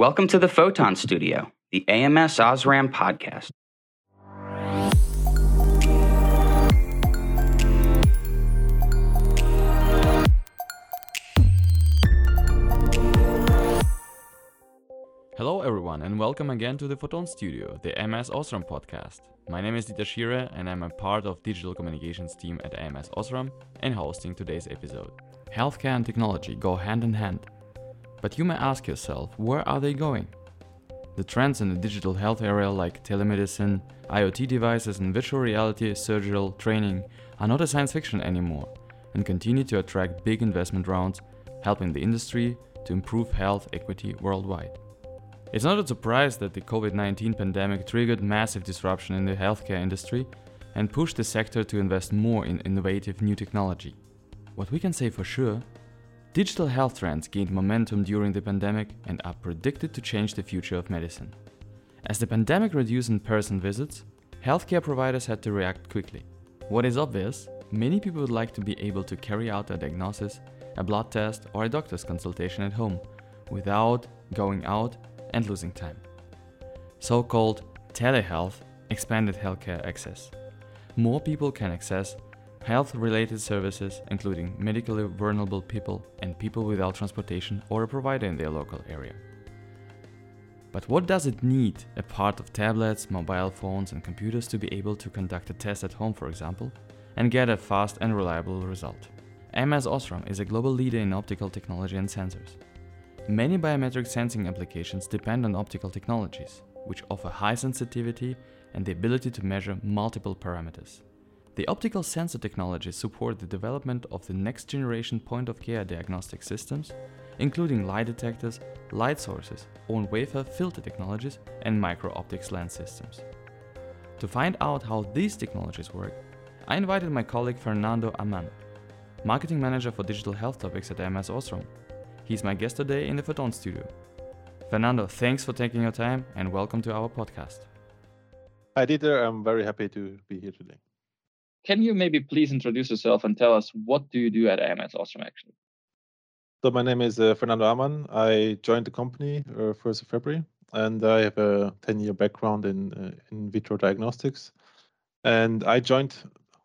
Welcome to the Photon Studio, the AMS Osram podcast. Hello, everyone, and welcome again to the Photon Studio, the AMS Osram podcast. My name is Dieter Schiere, and I'm a part of digital communications team at AMS Osram and hosting today's episode. Healthcare and technology go hand in hand, but you may ask yourself, where are they going? The trends in the digital health area, like telemedicine, IoT devices, and virtual reality surgical training, are not a science fiction anymore and continue to attract big investment rounds, helping the industry to improve health equity worldwide. It's not a surprise that the COVID 19 pandemic triggered massive disruption in the healthcare industry and pushed the sector to invest more in innovative new technology. What we can say for sure Digital health trends gained momentum during the pandemic and are predicted to change the future of medicine. As the pandemic reduced in person visits, healthcare providers had to react quickly. What is obvious, many people would like to be able to carry out a diagnosis, a blood test, or a doctor's consultation at home without going out and losing time. So called telehealth expanded healthcare access. More people can access health related services, including medically vulnerable people and people without transportation or a provider in their local area. But what does it need, apart of tablets, mobile phones, and computers, to be able to conduct a test at home, for example, and get a fast and reliable result? AMS Osram is a global leader in optical technology and sensors. Many biometric sensing applications depend on optical technologies, which offer high sensitivity and the ability to measure multiple parameters. The optical sensor technologies support the development of the next generation point of care diagnostic systems, including light detectors, light sources, on wafer filter technologies, and micro optics lens systems. To find out how these technologies work, I invited my colleague Fernando Ammann, marketing manager for digital health topics at AMS Osram. He's my guest today in the Photon studio. Fernando, thanks for taking your time and welcome to our podcast. Hi, Dieter. I'm very happy to be here today. Can you maybe please introduce yourself and tell us what do you do at AMS Osram actually? So my name is uh, Fernando Ammann. I joined the company uh, 1st of February, and I have a 10-year background in uh, in vitro diagnostics. And I joined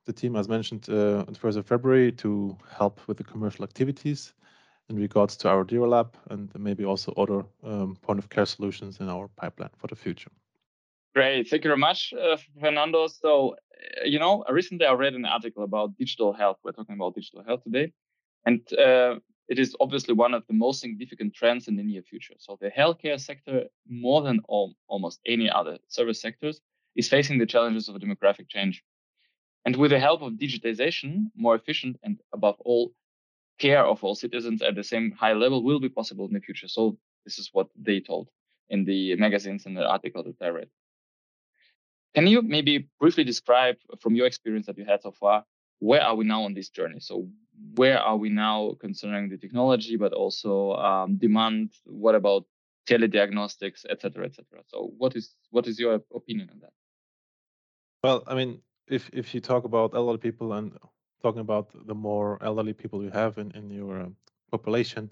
the team, as mentioned, uh, on 1st of February to help with the commercial activities in regards to our Dira lab and maybe also other um, point of care solutions in our pipeline for the future. Great. Thank you very much, uh, Fernando. So, you know, recently I read an article about digital health. We're talking about digital health today. And uh, it is obviously one of the most significant trends in the near future. So, the healthcare sector, more than all, almost any other service sectors, is facing the challenges of demographic change. And with the help of digitization, more efficient and above all, care of all citizens at the same high level will be possible in the future. So, this is what they told in the magazines and the article that I read. Can you maybe briefly describe from your experience that you had so far, where are we now on this journey? So where are we now concerning the technology, but also um, demand? What about telediagnostics, et cetera, et cetera? So what is what is your opinion on that? Well, I mean, if if you talk about elderly people and talking about the more elderly people you have in in your uh, population,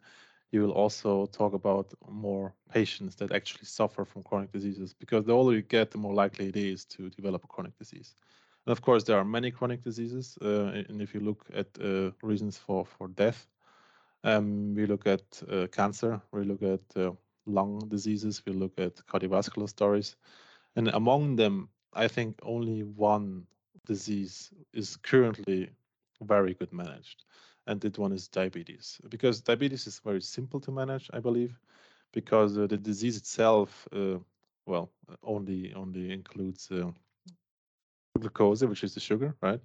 you will also talk about more patients that actually suffer from chronic diseases because the older you get, the more likely it is to develop a chronic disease. And of course, there are many chronic diseases. Uh, and if you look at uh, reasons for, for death, um, we look at uh, cancer, we look at uh, lung diseases, we look at cardiovascular stories. And among them, I think only one disease is currently very good managed and that one is diabetes because diabetes is very simple to manage i believe because uh, the disease itself uh, well only only includes uh, glucose which is the sugar right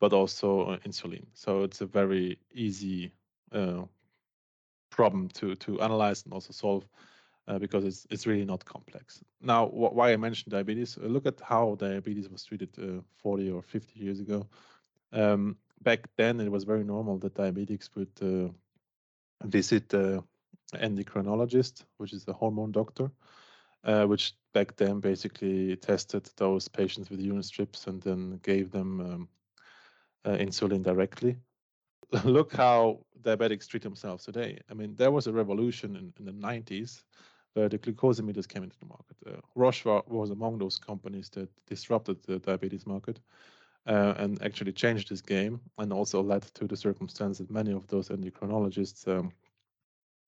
but also uh, insulin so it's a very easy uh, problem to to analyze and also solve uh, because it's it's really not complex. Now, wh- why I mentioned diabetes? look at how diabetes was treated 40 or 50 years ago. Um, back then it was very normal that diabetics would uh, visit the endocrinologist, which is a hormone doctor, uh, which back then basically tested those patients with urine strips and then gave them um, uh, insulin directly. Look how diabetics treat themselves today. I mean, there was a revolution in, in the 90s where the glucosimeters came into the market. Uh, Roche was among those companies that disrupted the diabetes market uh, and actually changed this game, and also led to the circumstance that many of those endocrinologists, um,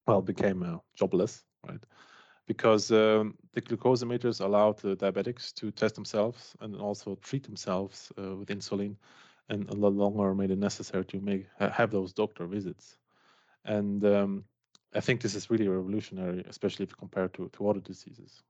well, became uh, jobless, right? Because um, the glucosimeters allowed the diabetics to test themselves and also treat themselves uh, with insulin, and a lot longer made it necessary to make have those doctor visits. And um, I think this is really revolutionary, especially if compared to, to other diseases.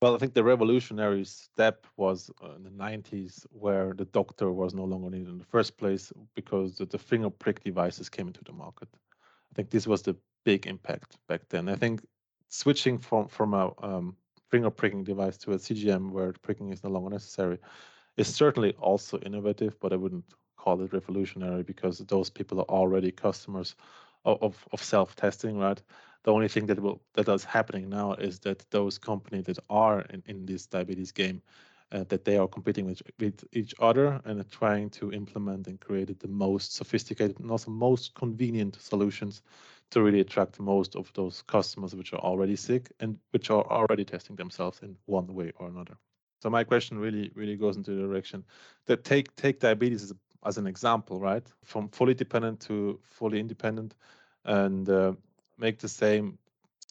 Well, I think the revolutionary step was uh, in the 90s, where the doctor was no longer needed in the first place because the, the finger prick devices came into the market. I think this was the big impact back then. I think switching from from a um, finger pricking device to a CGM where pricking is no longer necessary is certainly also innovative, but I wouldn't call it revolutionary because those people are already customers of, of self-testing, right? The only thing that will that is happening now is that those companies that are in, in this diabetes game, uh, that they are competing with, with each other and are trying to implement and create the most sophisticated and also most convenient solutions to really attract most of those customers which are already sick and which are already testing themselves in one way or another. So my question really really goes into the direction that take take diabetes as as an example, right? From fully dependent to fully independent, and uh, make the same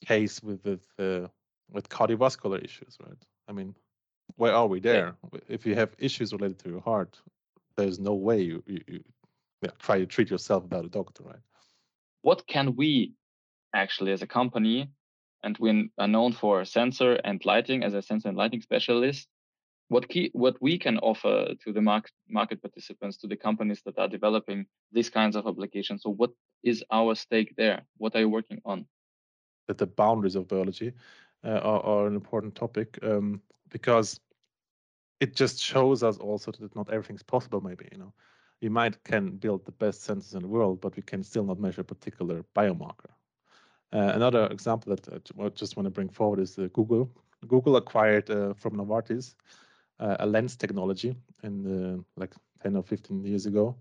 case with with uh, with cardiovascular issues, right? I mean, where are we there? Yeah. If you have issues related to your heart, there's no way you, you, you yeah, try to treat yourself without a doctor, right? What can we actually, as a company, and we are known for sensor and lighting as a sensor and lighting specialist, what key what we can offer to the market market participants to the companies that are developing these kinds of applications. So what is our stake there? What are you working on? That the boundaries of biology uh, are, are, an important topic um, because it just shows us also that not everything's possible maybe you know. We might can build the best sensors in the world but we can still not measure a particular biomarker. Uh, another example that I just want to bring forward is uh, Google. Google acquired uh, from Novartis uh, a lens technology in like 10 or 15 years ago,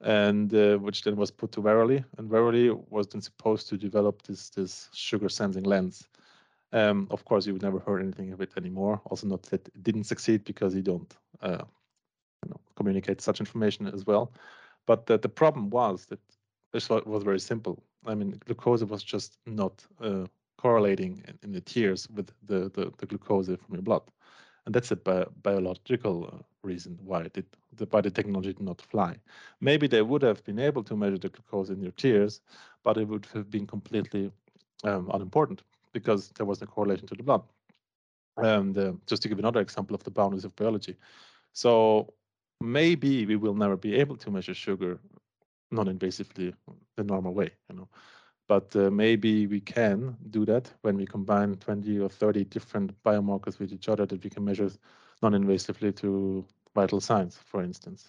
and uh, which then was put to Verily, and Verily was then supposed to develop this this sugar sensing lens. Um, of course, you would never heard anything of it anymore. Also, not that it didn't succeed because you don't uh, you know, communicate such information as well. But the, the problem was that this was very simple. I mean, glucose was just not uh, correlating in, in, the tears with the, the, the glucose from your blood and that's a bi biological uh, reason why it did, the, why the technology did not fly. Maybe they would have been able to measure the glucose in your tears, but it would have been completely um, unimportant because there was no correlation to the blood. And uh, just to give another example of the boundaries of biology, so maybe we will never be able to measure sugar non-invasively the normal way, you know but uh, maybe we can do that when we combine 20 or 30 different biomarkers with each other that we can measure non-invasively to vital signs, for instance.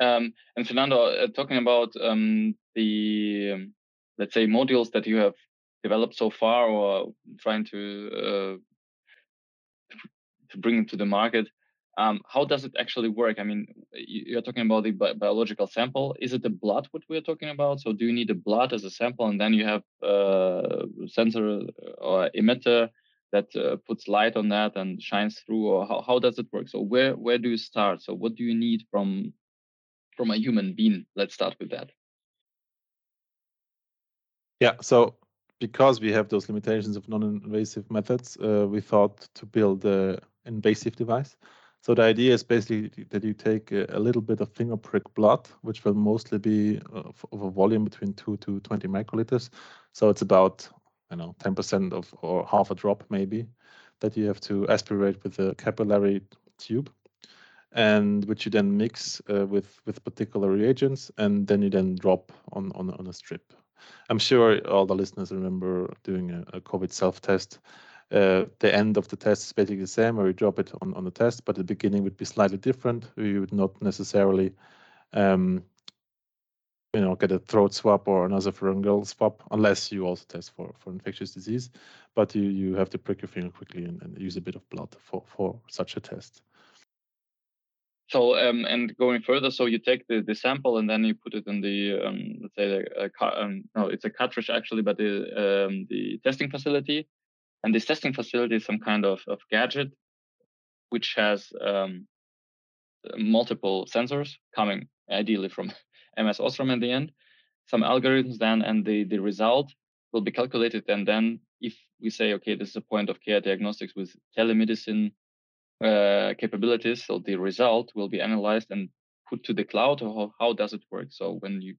Um, and Fernando, uh, talking about um, the, um, let's say, modules that you have developed so far or trying to uh, to bring to the market, um, how does it actually work? I mean, you're talking about the bi biological sample. Is it the blood what we're talking about? So do you need the blood as a sample, and then you have a uh, sensor or emitter that uh, puts light on that and shines through, or how, how does it work? So where where do you start? So what do you need from from a human being? Let's start with that. Yeah. So because we have those limitations of non-invasive methods, uh, we thought to build an invasive device. So the idea is basically that you take a, little bit of finger prick blood, which will mostly be of, of, a volume between two to 20 microliters. So it's about, you know, 10% of or half a drop maybe that you have to aspirate with a capillary tube and which you then mix uh, with with particular reagents and then you then drop on on, on a strip i'm sure all the listeners remember doing a, a covid self-test uh, the end of the test is basically the same, or you drop it on, on the test, but the beginning would be slightly different. You would not necessarily, um, you know, get a throat swab or another pharyngeal swab, unless you also test for, for infectious disease. But you, you have to prick your finger quickly and, and use a bit of blood for, for such a test. so um, and going further, so you take the, the sample and then you put it in the um, let's say the uh, um, no, it's a cartridge actually, but the um, the testing facility, and this testing facility is some kind of, of gadget which has um, multiple sensors coming ideally from AMS Osram in the end, some algorithms then, and the the result will be calculated, and then if we say okay, this is a point of care diagnostics with telemedicine uh, capabilities. So the result will be analyzed and put to the cloud. Or how, how does it work? So when you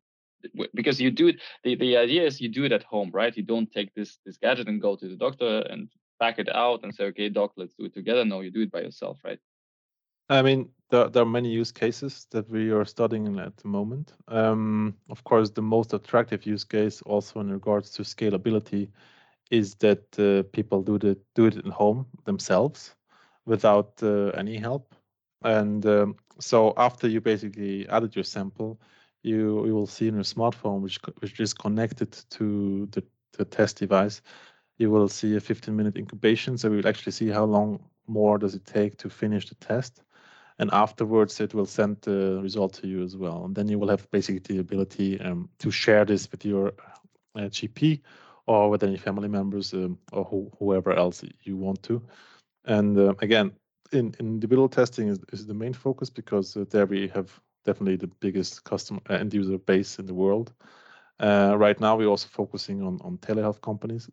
because you do it, the, the idea is you do it at home, right? You don't take this this gadget and go to the doctor and back it out and say, okay, doc, let's do it together. No, you do it by yourself, right? I mean, there, there are many use cases that we are studying at the moment. Um, of course, the most attractive use case, also in regards to scalability, is that uh, people do the do it at home themselves without uh, any help. And um, so after you basically added your sample, you, you will see in your smartphone, which which is connected to the, the test device, you will see a 15 minute incubation. So we will actually see how long more does it take to finish the test. And afterwards, it will send the result to you as well. And then you will have basically the ability um, to share this with your uh, GP or with any family members um, or who, whoever else you want to. And uh, again, in, in individual testing is, is the main focus because uh, there we have definitely the biggest customer uh, end user base in the world. Uh, right now, we're also focusing on, on telehealth companies.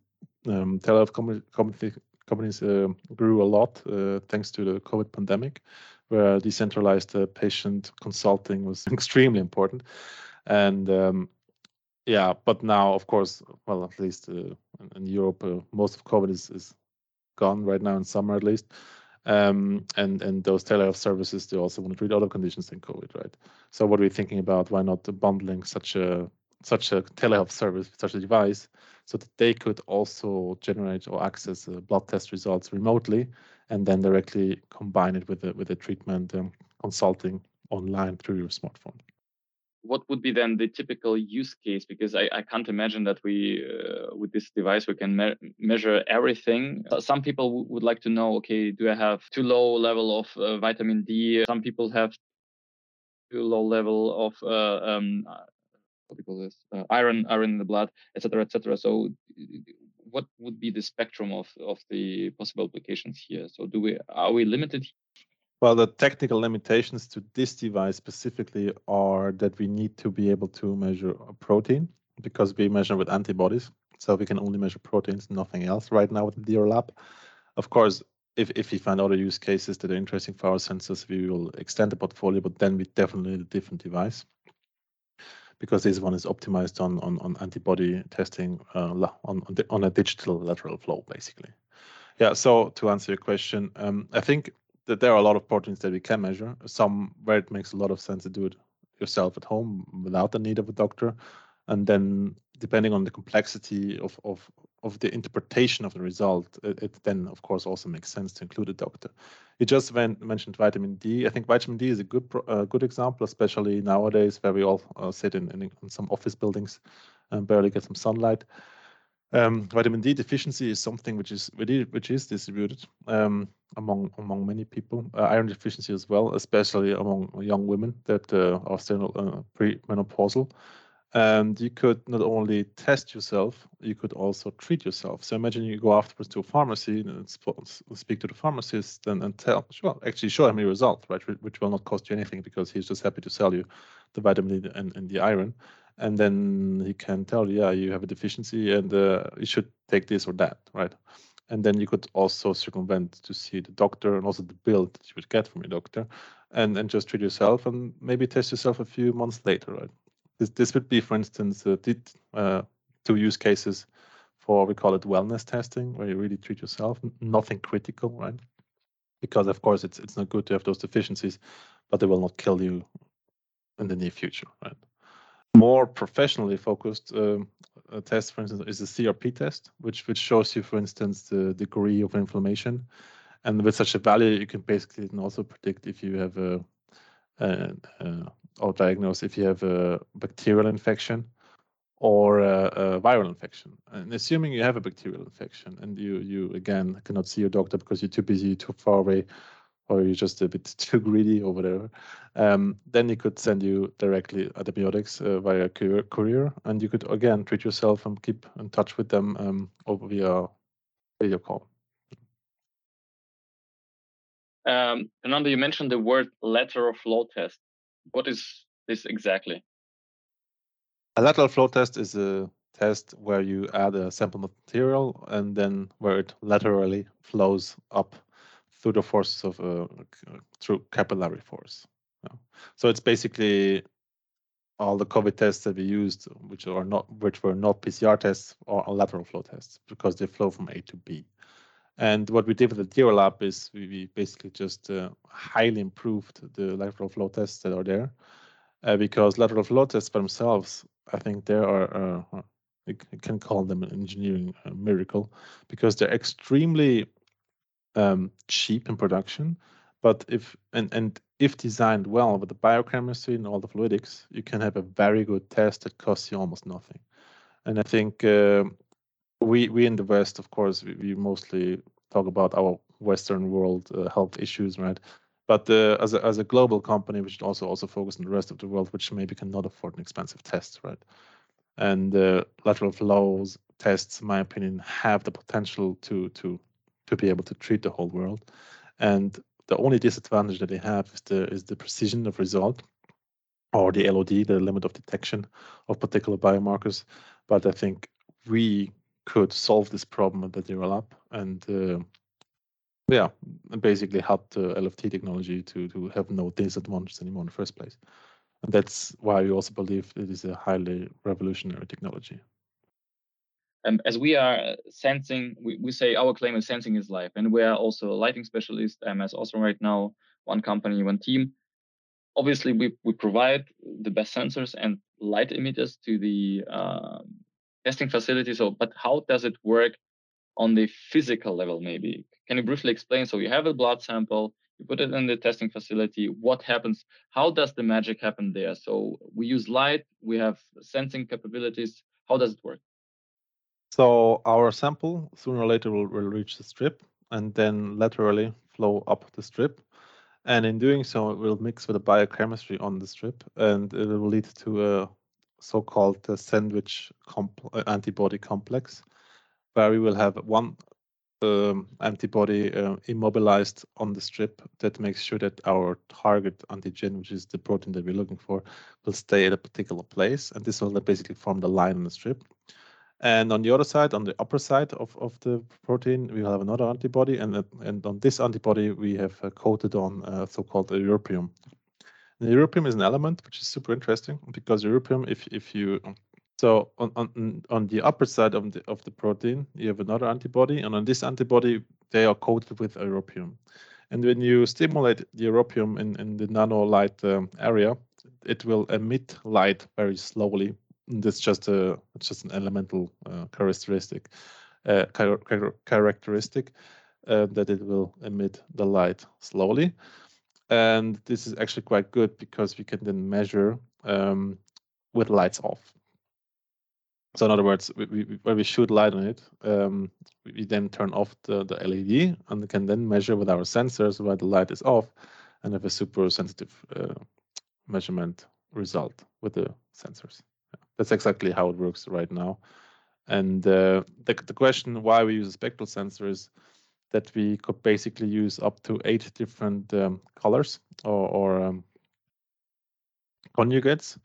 Um, telehealth com- com- companies uh, grew a lot uh, thanks to the COVID pandemic, where decentralized patient consulting was extremely important. And um, yeah, but now, of course, well, at least in Europe, most of COVID is, is gone right now in summer at least. Um, and and those telehealth services they also want to treat other conditions than COVID, right? So what we're we thinking about? Why not bundling such a such a telehealth service, with such a device, so that they could also generate or access uh, blood test results remotely, and then directly combine it with the with the treatment um, consulting online through your smartphone what would be then the typical use case? Because I, I can't imagine that we, uh, with this device, we can me- measure everything. Uh, some people w- would like to know, okay, do I have too low level of uh, vitamin D? Some people have too low level of uh, um, uh, what do you call this? Uh, iron, iron in the blood, etc., etc. So, what would be the spectrum of of the possible applications here? So, do we are we limited well, the technical limitations to this device specifically are that we need to be able to measure a protein because we measure with antibodies. So we can only measure proteins, nothing else right now with the DR lab. Of course, if, if we find other use cases that are interesting for our sensors, we will extend the portfolio, but then we definitely need a different device because this one is optimized on on, on antibody testing uh, on on, the, on, a digital lateral flow, basically. Yeah. So to answer your question, um, I think that there are a lot of proteins that we can measure. Some where it makes a lot of sense to do it yourself at home without the need of a doctor, and then depending on the complexity of of of the interpretation of the result, it, it then of course also makes sense to include a doctor. You just mentioned vitamin D. I think vitamin D is a good uh, good example, especially nowadays where we all uh, sit in, in, in some office buildings and barely get some sunlight. Um, vitamin D deficiency is something which is which is distributed um, among among many people. Uh, iron deficiency as well, especially among young women that uh, are still uh, premenopausal. And you could not only test yourself, you could also treat yourself. So imagine you go afterwards to a pharmacy and speak to the pharmacist and, and tell, sure, actually show him your result, right? Which will not cost you anything because he's just happy to sell you the vitamin D and, and the iron and then he can tell yeah you have a deficiency and uh, you should take this or that right? And then you could also circumvent to see the doctor and also the bill that you would get from your doctor and and just treat yourself and maybe test yourself a few months later right? This this would be for instance uh, did, uh, two use cases for we call it wellness testing where you really treat yourself nothing critical right? Because of course it's it's not good to have those deficiencies but they will not kill you in the near future right more professionally focused um, test, for instance, is the CRP test, which which shows you, for instance, the degree of inflammation. And with such a value, you can basically also predict if you have a, a, a or diagnose if you have a bacterial infection or a, a, viral infection. And assuming you have a bacterial infection and you you again cannot see your doctor because you're too busy, too far away, or you're just a bit too greedy or whatever, um, then he could send you directly antibiotics uh, via courier, and you could again treat yourself and keep in touch with them um, over via video call. Um, Fernando, you mentioned the word lateral flow test. What is this exactly? A lateral flow test is a test where you add a sample material and then where it laterally flows up through the forces of uh, through capillary force. Yeah. So it's basically all the COVID tests that we used, which are not which were not PCR tests or lateral flow tests because they flow from A to B. And what we did with the DIRA is we, we basically just uh, highly improved the lateral flow tests that are there uh, because lateral flow tests themselves, I think they are, uh, you can call them an engineering uh, miracle because they're extremely um, cheap in production. But if and, and if designed well with the biochemistry and all the fluidics, you can have a very good test that costs you almost nothing. And I think uh, we we in the West, of course, we, we mostly talk about our Western world uh, health issues, right? But uh, as a as a global company, we should also also focus on the rest of the world, which maybe cannot afford an expensive test, right? And uh, lateral flows tests, in my opinion, have the potential to to to be able to treat the whole world. And the only disadvantage that they have is the is the precision of result or the LOD, the limit of detection of particular biomarkers. But I think we could solve this problem at the zero lab and uh, yeah, basically help the LFT technology to to have no disadvantages anymore in the first place. And that's why we also believe it is a highly revolutionary technology. Um, as we are sensing, we, we say our claim is sensing is life, and we are also a lighting specialist. I'm as also right now, one company, one team. Obviously, we, we provide the best sensors and light emitters to the um, testing facility. So, but how does it work on the physical level? Maybe can you briefly explain? So, you have a blood sample, you put it in the testing facility. What happens? How does the magic happen there? So, we use light, we have sensing capabilities. How does it work? So, our sample sooner or later will, will reach the strip and then laterally flow up the strip. And in doing so, it will mix with the biochemistry on the strip and it will lead to a so-called uh, sandwich comp uh, antibody complex, where we will have one um, antibody uh, immobilized on the strip that makes sure that our target antigen, which is the protein that we're looking for, will stay at a particular place. And this will basically form the line on the strip. And on the other side, on the upper side of, of the protein, we have another antibody. And, and on this antibody, we have uh, coated on uh, so-called europium. The europium is an element which is super interesting because europium, if if you so on on on the upper side of the of the protein, you have another antibody, and on this antibody, they are coated with europium. And when you stimulate the europium in, in the nanolight um, area, it will emit light very slowly. That's just a it's just an elemental uh, characteristic uh, char characteristic uh, that it will emit the light slowly. And this is actually quite good because we can then measure um, with lights off. So in other words, we, we, when we shoot light on it, um, we then turn off the, the LED and can then measure with our sensors while the light is off and have a super sensitive uh, measurement result with the sensors. That's exactly how it works right now. And uh, the, the question why we use a spectral sensor is that we could basically use up to eight different um, colors or, or um, conjugates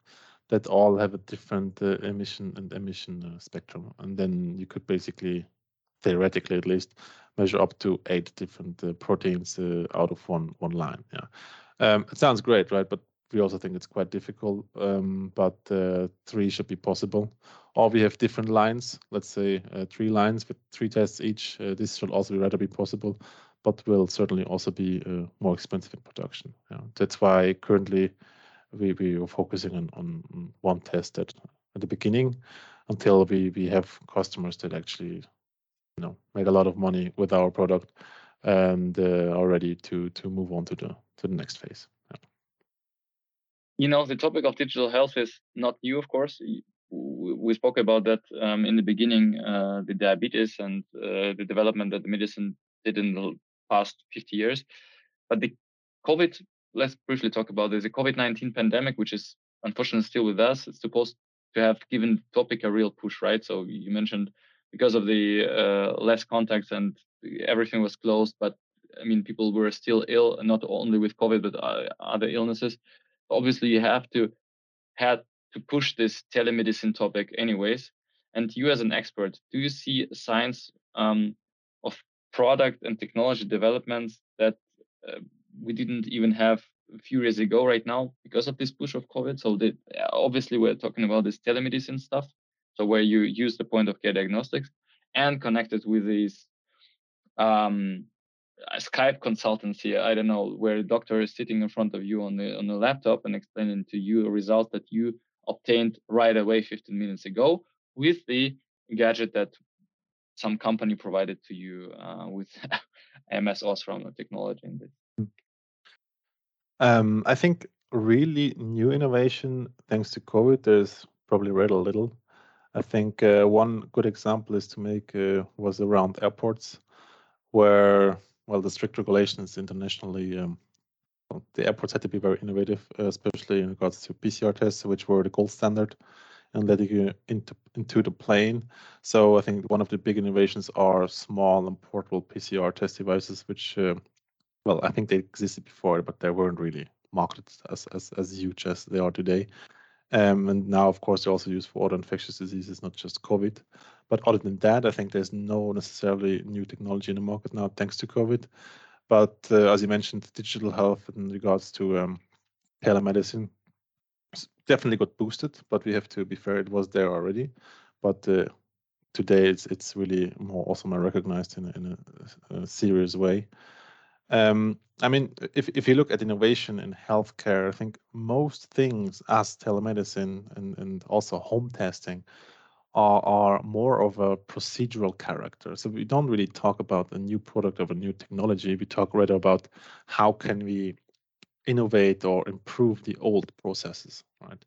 that all have a different uh, emission and emission uh, spectrum. And then you could basically, theoretically at least, measure up to eight different uh, proteins uh, out of one one line. Yeah, um, it sounds great, right? But we also think it's quite difficult. Um, but uh, three should be possible or we have different lines, let's say uh, three lines with three tests each. Uh, this should also be rather be possible, but will certainly also be uh, more expensive in production. Yeah. That's why currently we, we are focusing on, on one test at, at the beginning until we, we have customers that actually you know make a lot of money with our product and uh, are ready to to move on to the to the next phase. You know, the topic of digital health is not new, of course we spoke about that um, in the beginning, uh, the diabetes and uh, the development that the medicine did in the past 50 years. but the COVID, let's briefly talk about this. The COVID 19 pandemic, which is unfortunately still with us, it's supposed to have given the topic a real push, right? So you mentioned because of the uh, less contacts and everything was closed, but I mean, people were still ill, not only with COVID, but uh, other illnesses. Obviously, you have to had to push this telemedicine topic anyways. And you, as an expert, do you see signs um, of product and technology developments that uh, we didn't even have a few years ago right now because of this push of COVID? So the, obviously, we're talking about this telemedicine stuff. So where you use the point of care diagnostics and connect it with these um, Skype consultancy. I don't know where a doctor is sitting in front of you on the on the laptop and explaining to you a result that you obtained right away 15 minutes ago with the gadget that some company provided to you uh, with AMS Osram technology. Um, I think really new innovation, thanks to COVID, there's probably read a little. I think uh, one good example is to make uh, was around airports, where well the strict regulations internationally um, the airports had to be very innovative, uh, especially in regards to PCR tests, which were the gold standard, and letting you into into the plane. So I think one of the big innovations are small and portable PCR test devices, which, uh, well, I think they existed before, but they weren't really marketed as as, as huge as they are today. Um, and now, of course, they're also used for other infectious diseases, not just COVID. But other than that, I think there's no necessarily new technology in the market now, thanks to COVID. But uh, as you mentioned, digital health in regards to um, telemedicine definitely got boosted, but we have to be fair, it was there already. But uh, today it's it's really more awesome and recognized in, in a, a, serious way. Um, I mean, if, if you look at innovation in healthcare, I think most things as telemedicine and, and also home testing are, are more of a procedural character. So we don't really talk about a new product of a new technology. We talk rather about how can we innovate or improve the old processes, right?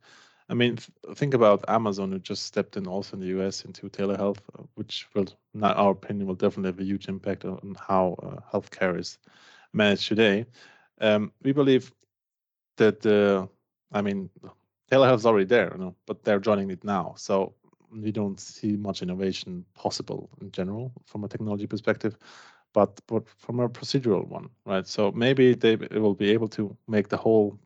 I mean, think about Amazon, who just stepped in also in the US into telehealth, uh, which will, in our opinion, will definitely have a huge impact on how uh, healthcare is managed today. Um, we believe that, uh, I mean, telehealth is already there, you know, but they're joining it now. So we don't see much innovation possible in general from a technology perspective, but but from a procedural one, right? So maybe they will be able to make the whole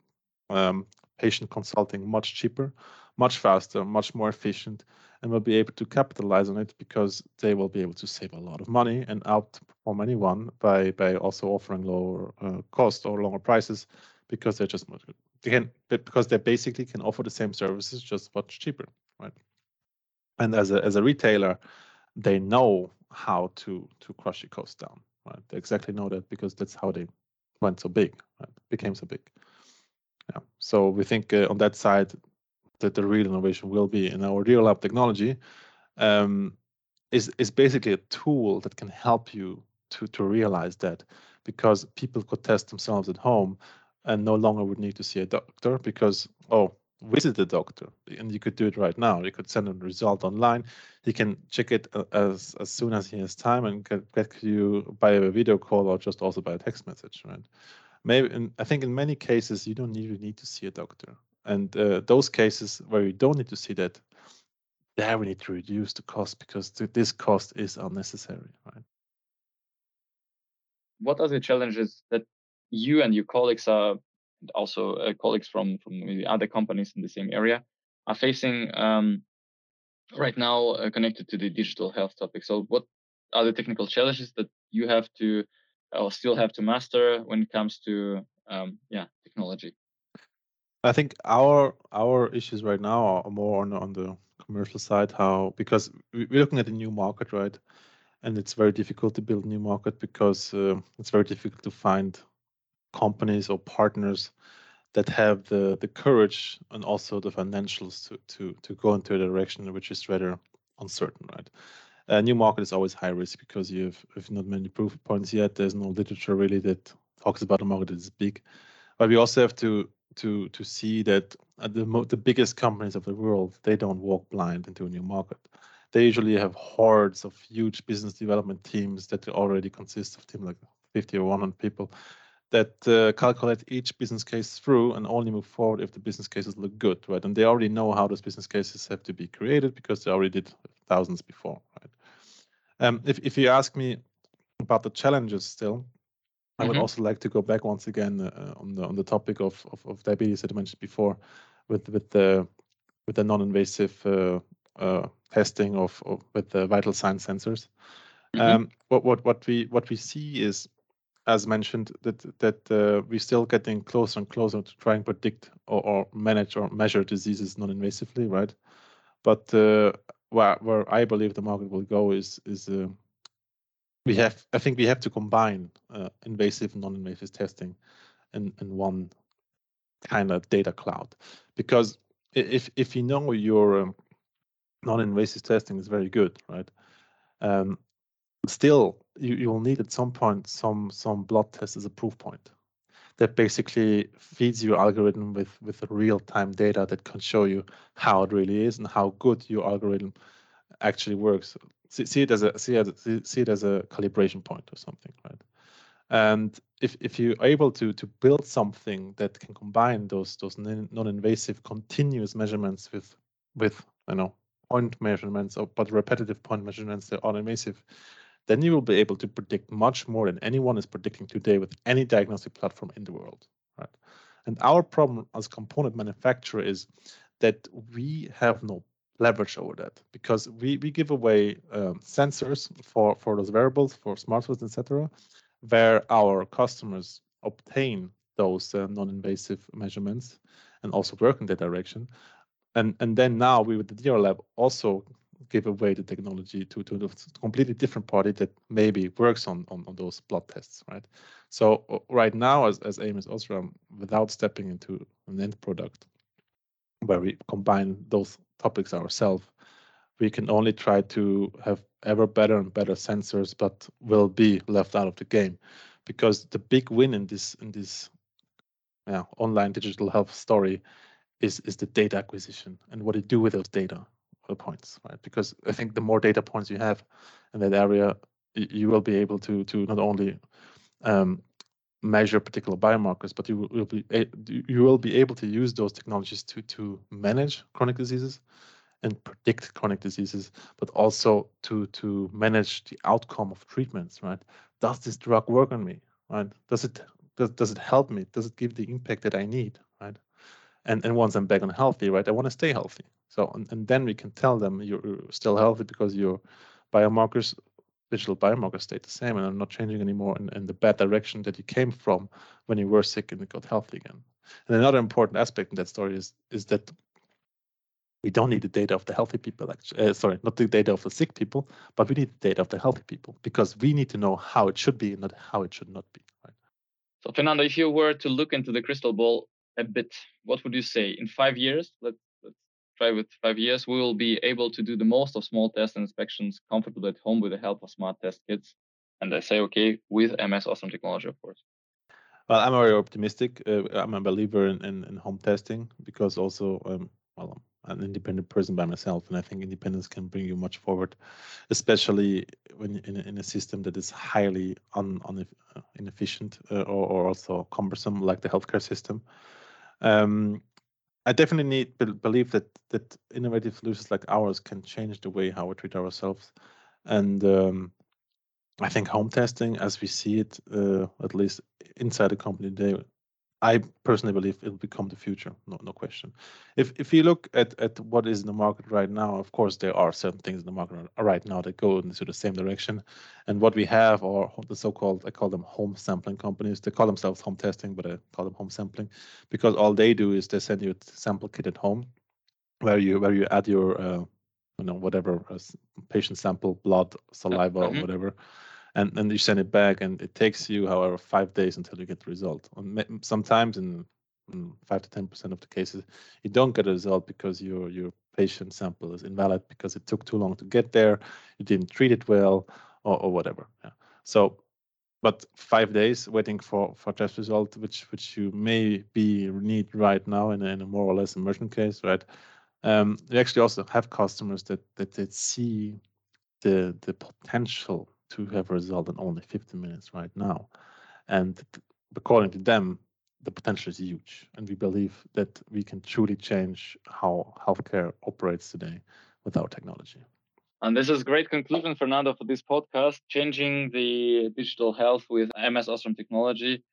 um, patient consulting much cheaper, much faster, much more efficient, and will be able to capitalize on it because they will be able to save a lot of money and outperform anyone by by also offering lower uh, cost or lower prices because they're just they can because they basically can offer the same services just much cheaper, right? and as a as a retailer they know how to to crush your costs down right they exactly know that because that's how they went so big right? became so big yeah so we think uh, on that side that the real innovation will be in our real lab technology um, is is basically a tool that can help you to to realize that because people could test themselves at home and no longer would need to see a doctor because oh visit the doctor and you could do it right now. You could send a result online. He can check it uh, as as soon as he has time and get you by a video call or just also by a text message right? Maybe in, i think in many cases you don't even need to see a doctor and uh, those cases where you don't need to see that there we need to reduce the cost because this cost is unnecessary right what are the challenges that you and your colleagues are also uh, colleagues from from other companies in the same area are facing um, right now uh, connected to the digital health topic. So, what are the technical challenges that you have to or still have to master when it comes to um, yeah technology? I think our our issues right now are more on on the commercial side. How because we're looking at a new market, right? And it's very difficult to build a new market because uh, it's very difficult to find companies or partners that have the the courage and also the financials to to to go into a direction which is rather uncertain, right? A new market is always high risk because you have, have not many proof points yet. There's no literature really that talks about a market that is big, but we also have to to to see that the the biggest companies of the world they don't walk blind into a new market. They usually have hordes of huge business development teams that already consist of team like 50 or 100 people that uh, calculate each business case through and only move forward if the business cases look good, right? And they already know how those business cases have to be created because they already did thousands before, right? Um, if if you ask me about the challenges still, I would mm-hmm. also like to go back once again uh, on the on the topic of, of, of diabetes that I mentioned before, with with the with the non-invasive uh, uh, testing of, of, with the vital sign sensors. Mm-hmm. Um, what what what we what we see is, as mentioned, that that uh, we're still getting closer and closer to try and predict or, or manage or measure diseases non-invasively, right? But uh, where where I believe the market will go is is uh, we have I think we have to combine uh, invasive and non-invasive testing in in one kind of data cloud because if if you know your um, non-invasive testing is very good, right? Um, still, you, you will need at some point some some blood test as a proof point that basically feeds your algorithm with with real-time data that can show you how it really is and how good your algorithm actually works. See, see it as a see it, see it as a calibration point or something, right? And if if you're able to to build something that can combine those those non-invasive continuous measurements with with you know point measurements or but repetitive point measurements that are invasive, then you will be able to predict much more than anyone is predicting today with any diagnostic platform in the world, right? And our problem as component manufacturer is that we have no leverage over that because we we give away um, sensors for for those variables for smartphones etc where our customers obtain those uh, non-invasive measurements and also work in that direction. And, and then now we with the DR lab also give away the technology to, to a completely different party that maybe works on, on, on those blood tests, right? So uh, right now, as, as AMS Osram, without stepping into an end product where we combine those topics ourselves, we can only try to have ever better and better sensors, but will be left out of the game because the big win in this in this yeah, online digital health story is is the data acquisition and what you do with those data points, right? Because I think the more data points you have in that area, you will be able to to not only um, measure particular biomarkers, but you will be you will be able to use those technologies to to manage chronic diseases and predict chronic diseases, but also to to manage the outcome of treatments, right? Does this drug work on me, right? Does it does, does it help me? Does it give the impact that I need, right? And and once I'm back on healthy, right, I want to stay healthy. So and, and then we can tell them you're still healthy because your biomarkers, digital biomarkers stayed the same and are not changing anymore in, in the bad direction that you came from when you were sick and got healthy again. And another important aspect in that story is is that we don't need the data of the healthy people actually uh, sorry not the data of the sick people but we need the data of the healthy people because we need to know how it should be and not how it should not be right so fernando if you were to look into the crystal ball a bit what would you say in five years let's with five years we will be able to do the most of small tests and inspections comfortably at home with the help of smart test kits and i say okay with ams Osram technology of course well i'm very optimistic uh, i'm a believer in, in, in home testing because also um, well I'm an independent person by myself, and I think independence can bring you much forward, especially when in, in a system that is highly un, un uh, inefficient uh, or, or also cumbersome, like the healthcare system. Um, I definitely need, be, believe that that innovative solutions like ours can change the way how we treat ourselves, and um, I think home testing, as we see it, uh, at least inside the company today, I personally believe it'll become the future, no, no question. If if you look at at what is in the market right now, of course there are certain things in the market right now that go into the same direction, and what we have are the so-called I call them home sampling companies. They call themselves home testing, but I call them home sampling because all they do is they send you a sample kit at home, where you where you add your uh, you know whatever uh, patient sample, blood, saliva, mm-hmm. whatever and then you send it back and it takes you however five days until you get the result sometimes in, five to ten percent of the cases you don't get a result because your your patient sample is invalid because it took too long to get there you didn't treat it well or, or whatever yeah. so but five days waiting for for test result which which you may be need right now in a, in a more or less immersion case right um, we actually also have customers that that, that see the the potential to have a result in only 15 minutes right now. And according to them, the potential is huge, and we believe that we can truly change how healthcare operates today with our technology. And this is great conclusion, Fernando, for this podcast, changing the digital health with AMS Osram technology.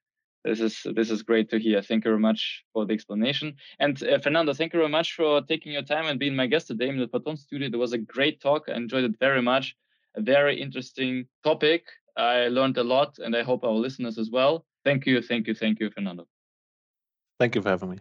This is this is great to hear. Thank you very much for the explanation. And uh, Fernando, thank you very much for taking your time and being my guest today in the Photon Studio. It was a great talk. I enjoyed it very much. A very interesting topic. I learned a lot, and I hope our listeners as well. Thank you, thank you, thank you, Fernando. Thank you for having me.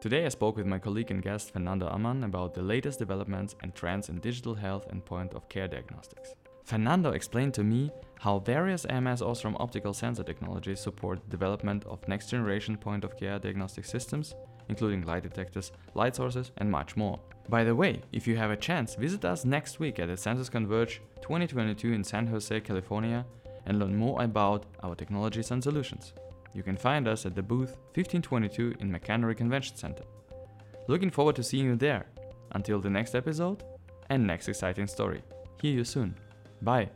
Today I spoke with my colleague and guest Fernando Ammann about the latest developments and trends in digital health and point of care diagnostics. Fernando explained to me how various AMS Osram optical sensor technologies support the development of next generation point of care diagnostic systems, including light detectors, light sources, and much more. By the way, if you have a chance, visit us next week at the Sensors Converge 2022 in San Jose, California, and learn more about our technologies and solutions. You can find us at the booth 1522 in McEnery Convention Center. Looking forward to seeing you there. Until the next episode and next exciting story. Hear you soon. Bye.